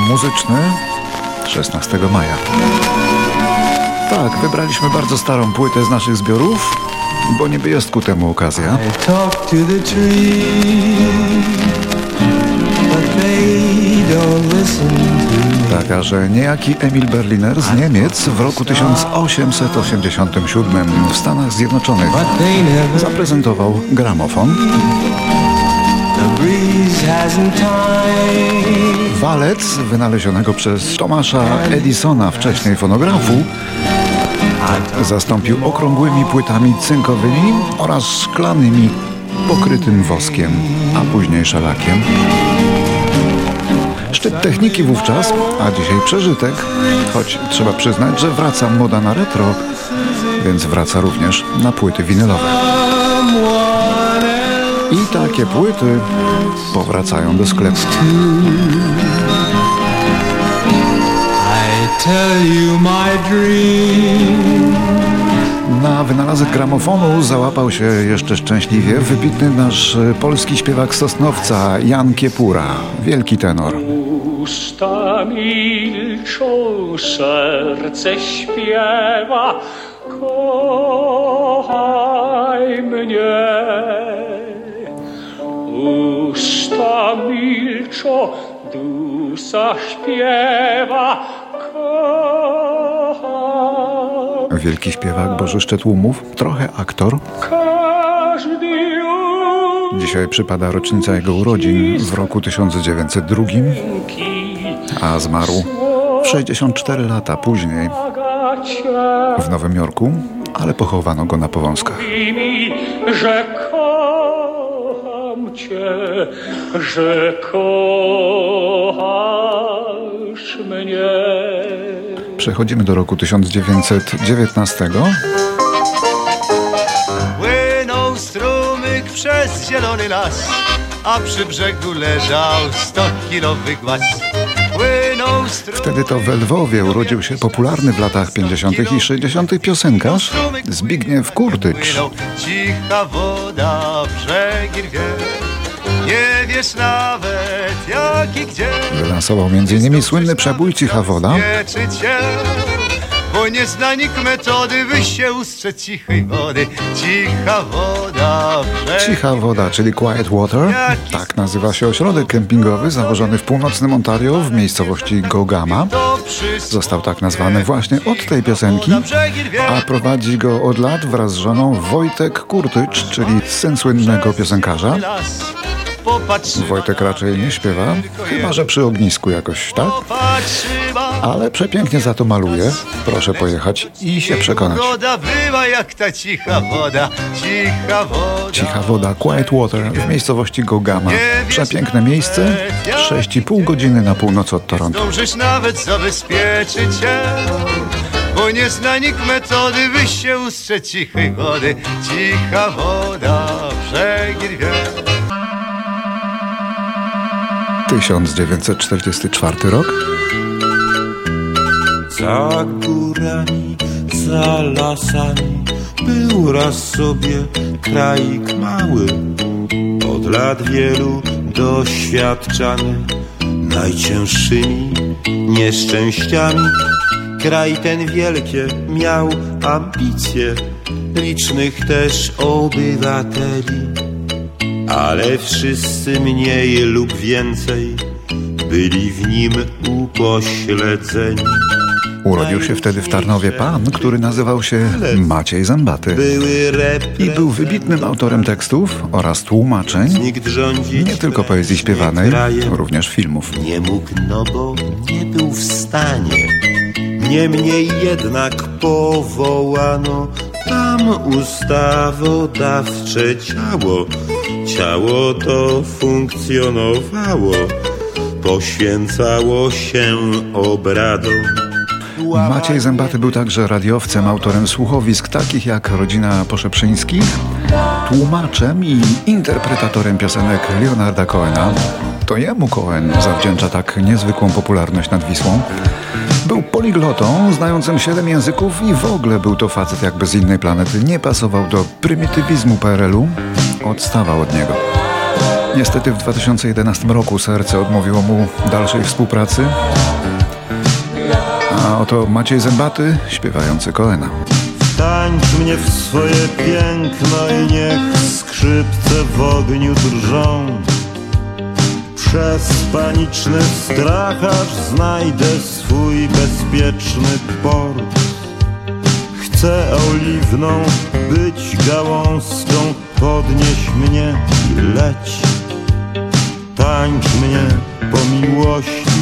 program muzyczny 16 maja. Tak, wybraliśmy bardzo starą płytę z naszych zbiorów, bo niby jest ku temu okazja. Taka, że niejaki Emil Berliner z Niemiec w roku 1887 w Stanach Zjednoczonych zaprezentował gramofon. Walec wynalezionego przez Tomasza Edisona, wcześniej fonografu, zastąpił okrągłymi płytami cynkowymi oraz szklanymi pokrytym woskiem, a później szalakiem. Szczyt techniki wówczas, a dzisiaj przeżytek, choć trzeba przyznać, że wraca moda na retro, więc wraca również na płyty winylowe. I takie płyty powracają do sklepu. Na wynalazek gramofonu załapał się jeszcze szczęśliwie wybitny nasz polski śpiewak Sosnowca Jan Kiepura, wielki tenor. Usta milczą, serce śpiewa, kochaj mnie. Usta milczą, dusza śpiewa, kochaj. Wielki śpiewak Boży Szczetłumów, trochę aktor. Każdy Dzisiaj przypada rocznica jego urodzin w roku 1902, a zmarł w 64 lata później w Nowym Jorku, ale pochowano go na Powązkach. Cię, że kochasz mnie. Przechodzimy do roku 1919. Płynął strumyk przez zielony las, a przy brzegu leżał stokilowy głaz. Wtedy to w Lwowie urodził się popularny w latach 50. i 60. piosenkarz Zbigniew Kurtycz. Cicha woda, brzegi rwie. Nie wiesz nawet jak i gdzie. Wylansował m.in. słynny przebój Cicha Woda, cię, bo nie zna nikt metody, by się ustrzec cichej wody. Cicha woda, Cicha Woda, czyli Quiet Water. Tak nazywa się ośrodek kempingowy założony w północnym Ontario w miejscowości Gogama. Został tak nazwany właśnie od tej piosenki, a prowadzi go od lat wraz z żoną Wojtek Kurtycz, czyli syn słynnego piosenkarza. Wojtek raczej nie śpiewa, chyba że przy ognisku jakoś, tak? Ale przepięknie za to maluje. Proszę pojechać i się przekonać. Woda była jak ta cicha woda, cicha woda. Cicha woda, Quiet Water w miejscowości Gogama. Przepiękne miejsce, 6,5 godziny na północ od Toronto. Zdążysz nawet zabezpieczyć się, bo nie zna nikt metody, by się ustrzec cichej wody. Cicha woda, brzegi rwie. 1944 rok. Za górami, za lasami był raz sobie kraik mały, od lat wielu doświadczany najcięższymi nieszczęściami. Kraj ten wielkie miał ambicje, licznych też obywateli, ale wszyscy mniej lub więcej byli w nim upośledzeni. Urodził się wtedy w Tarnowie pan, który nazywał się Maciej Zębaty i był wybitnym autorem tekstów oraz tłumaczeń, nie tylko poezji śpiewanej, również filmów. nie mógł, no bo nie był w stanie. Niemniej jednak powołano tam ustawodawcze ciało. Ciało to funkcjonowało, poświęcało się obradom. Maciej Zębaty był także radiowcem, autorem słuchowisk takich jak Rodzina Poszeprzyńskich, tłumaczem i interpretatorem piosenek Leonarda Cohena. To jemu Cohen zawdzięcza tak niezwykłą popularność nad Wisłą. Był poliglotą, znającym siedem języków i w ogóle był to facet jakby z innej planety. Nie pasował do prymitywizmu PRL-u, odstawał od niego. Niestety w 2011 roku serce odmówiło mu dalszej współpracy. A oto Maciej Zębaty śpiewający Koena. Tańcz mnie w swoje piękno i niech skrzypce w ogniu drżą. Przez paniczny strach aż znajdę swój bezpieczny port. Chcę oliwną być gałązką, podnieś mnie i leć. Tańcz mnie po miłości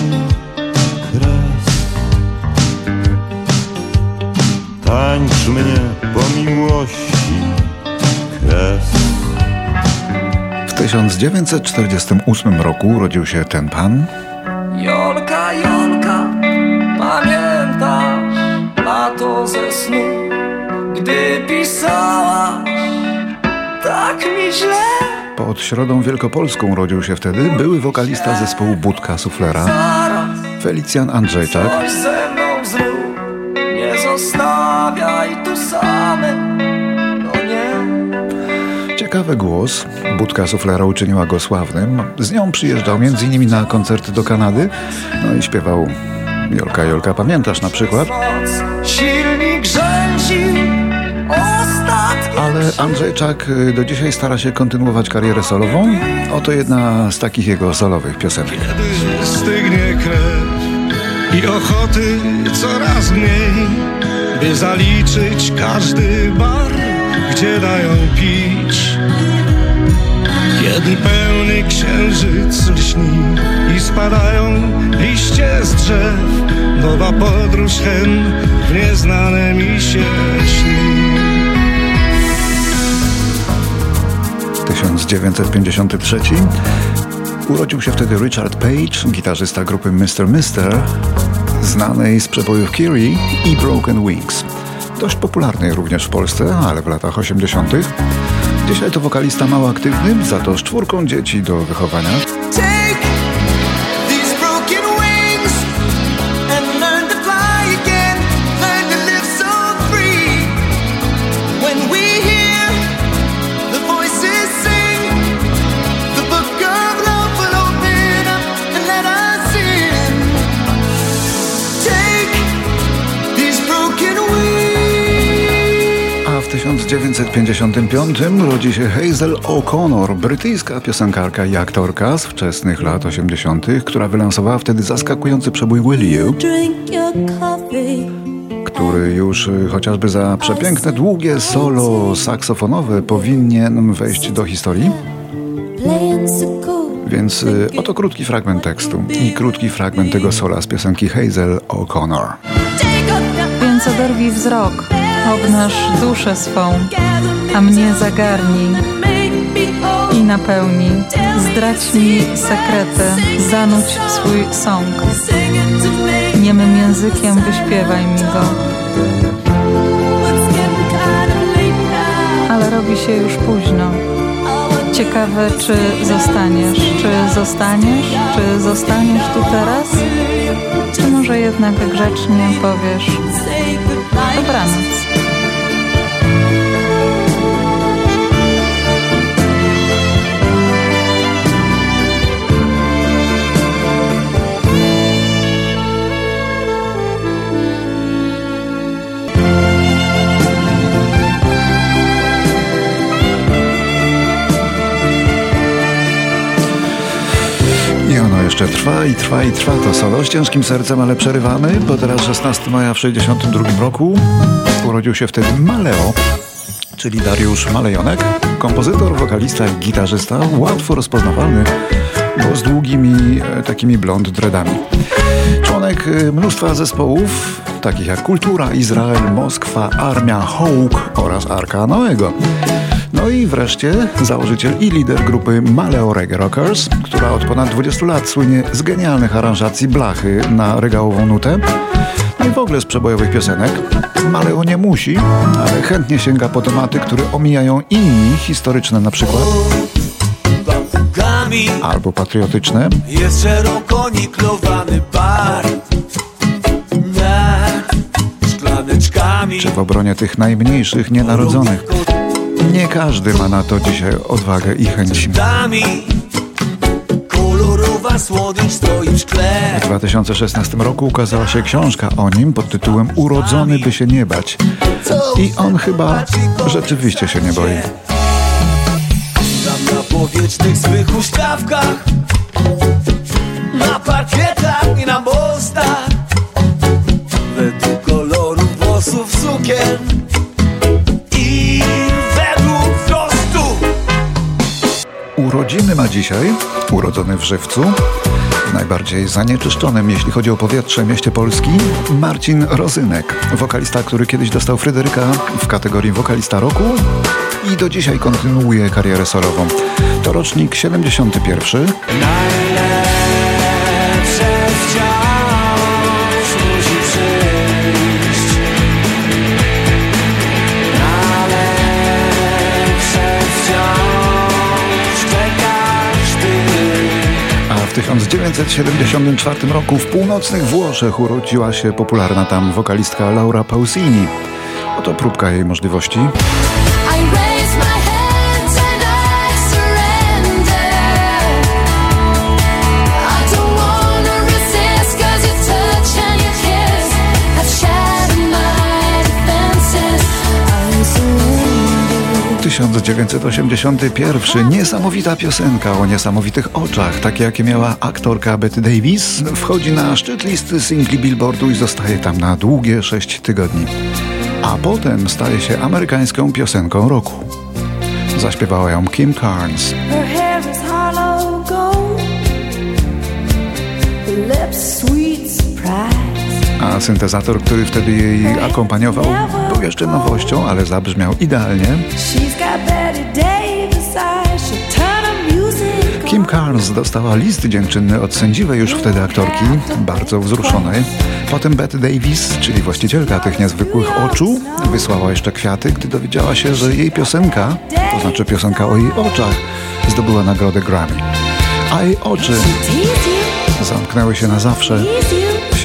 Tańcz mnie po miłości kres. W 1948 roku urodził się ten pan. Jolka, Jolka, pamiętasz lato ze snu, gdy pisałaś tak mi źle. Pod Środą Wielkopolską urodził się wtedy były wokalista zespołu Budka Suflera, Felicjan Andrzejczak. Ciekawy głos. Budka Suflera uczyniła go sławnym. Z nią przyjeżdżał m.in. na koncerty do Kanady. No i śpiewał Jolka, Jolka, pamiętasz na przykład? Ale Andrzejczak y, do dzisiaj stara się kontynuować karierę solową. Oto jedna z takich jego solowych piosenek. Kiedy stygnie krew i ochoty coraz mniej, by zaliczyć każdy bar, gdzie dają pić. Kiedy pełny księżyc lśni i spadają liście z drzew, nowa podróż hen w nieznane mi się śni. 1953 urodził się wtedy Richard Page, gitarzysta grupy Mr. Mister, znanej z przebojów Kiri i Broken Wings. Dość popularnej również w Polsce, ale w latach 80. Dzisiaj to wokalista mało aktywny, za to z czwórką dzieci do wychowania. 1955 rodzi się Hazel O'Connor, brytyjska piosenkarka i aktorka z wczesnych lat 80., która wylansowała wtedy zaskakujący przebój Will You, który już y, chociażby za przepiękne, długie solo saksofonowe powinien wejść do historii. Więc y, oto krótki fragment tekstu i krótki fragment tego sola z piosenki Hazel O'Connor. Oderwij wzrok, obnaż duszę swą, a mnie zagarnij i napełnij. Zdradź mi sekrety, zanudź swój sąg. Niemym językiem wyśpiewaj mi go. Ale robi się już późno. Ciekawe, czy zostaniesz, czy zostaniesz, czy zostaniesz tu teraz? Czy może jednak grzecznie powiesz Abraços. Jeszcze trwa i trwa i trwa to solo z ciężkim sercem, ale przerywamy, bo teraz 16 maja w 62 roku urodził się wtedy Maleo, czyli Dariusz Malejonek, kompozytor, wokalista i gitarzysta, łatwo rozpoznawalny, bo z długimi e, takimi blond dreadami. Członek e, mnóstwa zespołów, takich jak Kultura, Izrael, Moskwa, Armia, Hołk oraz Arka Noego. No i wreszcie założyciel i lider grupy Maleo Reggae Rockers, która od ponad 20 lat słynie z genialnych aranżacji blachy na regałową nutę. No i w ogóle z przebojowych piosenek. Maleo nie musi, ale chętnie sięga po tematy, które omijają inni, historyczne na przykład, albo patriotyczne. jest szeroko niklowany bar Nad szklaneczkami czy w obronie tych najmniejszych, nienarodzonych. Nie każdy ma na to dzisiaj odwagę i chęć. Dami a słodycz stoi w szkle W 2016 roku ukazała się książka o nim pod tytułem Urodzony by się nie bać. I on chyba rzeczywiście się nie boi. Tam na powietrznych swych huśtawkach Na parkietach i na mostach Według kolorów włosów sukien Urodziny ma dzisiaj, urodzony w Żywcu, w najbardziej zanieczyszczonym, jeśli chodzi o powietrze, mieście Polski, Marcin Rozynek, wokalista, który kiedyś dostał Fryderyka w kategorii wokalista roku i do dzisiaj kontynuuje karierę solową. To rocznik 71. 1974 roku w północnych Włoszech urodziła się popularna tam wokalistka Laura Pausini. Oto próbka jej możliwości. 1981. Niesamowita piosenka o niesamowitych oczach, takie jakie miała aktorka Betty Davis, wchodzi na szczyt listy singli Billboardu i zostaje tam na długie 6 tygodni. A potem staje się amerykańską piosenką roku. Zaśpiewała ją Kim Carnes. Lips sweet surprise. A syntezator, który wtedy jej akompaniował, był jeszcze nowością, ale zabrzmiał idealnie. Kim Carnes dostała list dziękczynny od sędziwej już wtedy aktorki, bardzo wzruszonej. Potem Betty Davis, czyli właścicielka tych niezwykłych oczu, wysłała jeszcze kwiaty, gdy dowiedziała się, że jej piosenka, to znaczy piosenka o jej oczach, zdobyła nagrodę Grammy. A jej oczy zamknęły się na zawsze.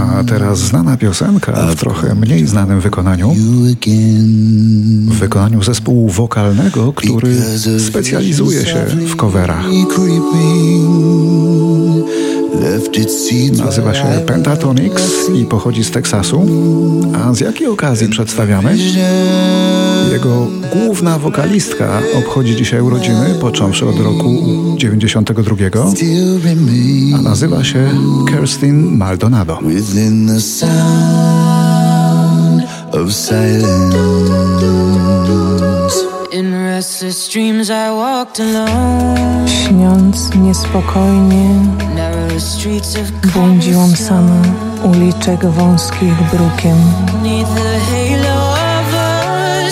A teraz znana piosenka w trochę mniej znanym wykonaniu. W wykonaniu zespołu wokalnego, który specjalizuje się w coverach. Nazywa się Pentatonix i pochodzi z Teksasu. A z jakiej okazji przedstawiamy? Jego główna wokalistka obchodzi dzisiaj urodziny, począwszy od roku 92, still remain a nazywa się Kirstin Maldonado. within the sound of silence. Śniąc niespokojnie, błądziłam sama uliczek wąskich brukiem.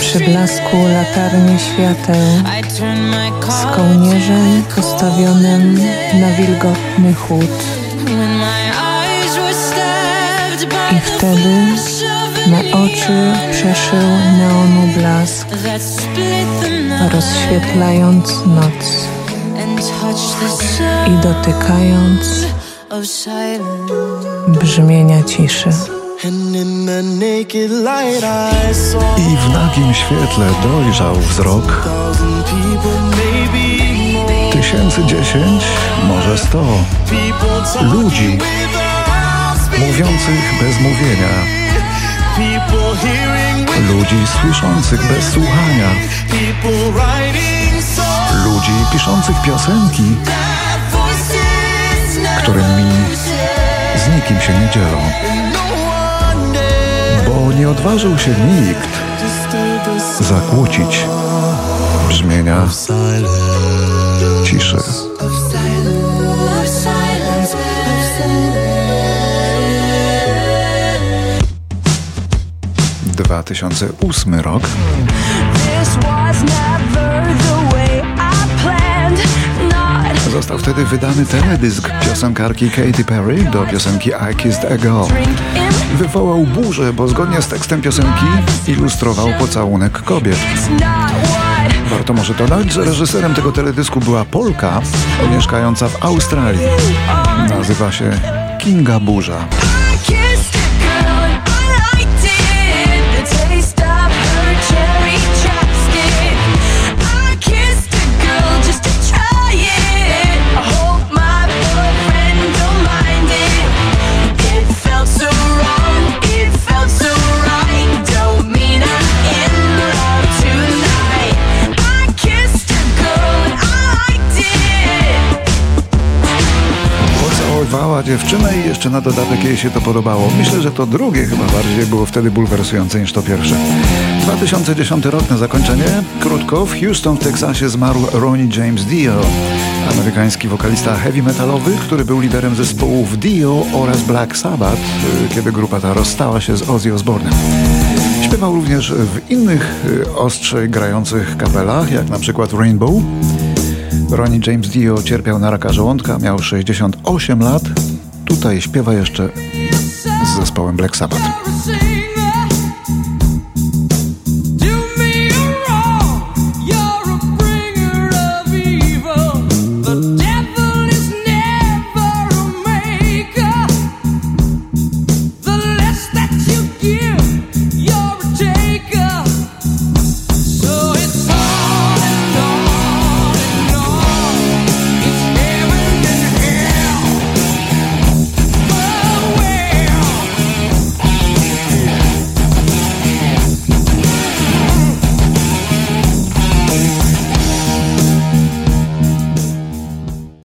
Przy blasku latarni świateł, z kołnierzem postawionym na wilgotny chód. I wtedy me oczy przeszył neonu blask, rozświetlając noc i dotykając brzmienia ciszy. I w nagim świetle dojrzał wzrok tysięcy dziesięć, może sto ludzi mówiących bez mówienia, ludzi słyszących bez słuchania, ludzi piszących piosenki, którymi z nikim się nie dzielą, no bo nie odważył się nikt zakłócić brzmienia ciszy. 2008 rok. Został wtedy wydany teledysk piosenkarki Katy Perry do piosenki I Kissed a Girl. Wywołał burzę, bo zgodnie z tekstem piosenki ilustrował pocałunek kobiet. Warto może dodać, że reżyserem tego teledysku była Polka mieszkająca w Australii. Nazywa się Kinga Burza. Dziewczynę i jeszcze na dodatek jej się to podobało. Myślę, że to drugie chyba bardziej było wtedy bulwersujące niż to pierwsze. 2010 rok na zakończenie. Krótko, w Houston w Teksasie zmarł Ronnie James Dio, amerykański wokalista heavy metalowy, który był liderem zespołów Dio oraz Black Sabbath, y, kiedy grupa ta rozstała się z Ozzy Osbournem. Śpiewał również w innych y, ostrzej grających kapelach, jak na przykład Rainbow. Ronnie James Dio cierpiał na raka żołądka, miał 68 lat. Tutaj śpiewa jeszcze z zespołem Black Sabbath.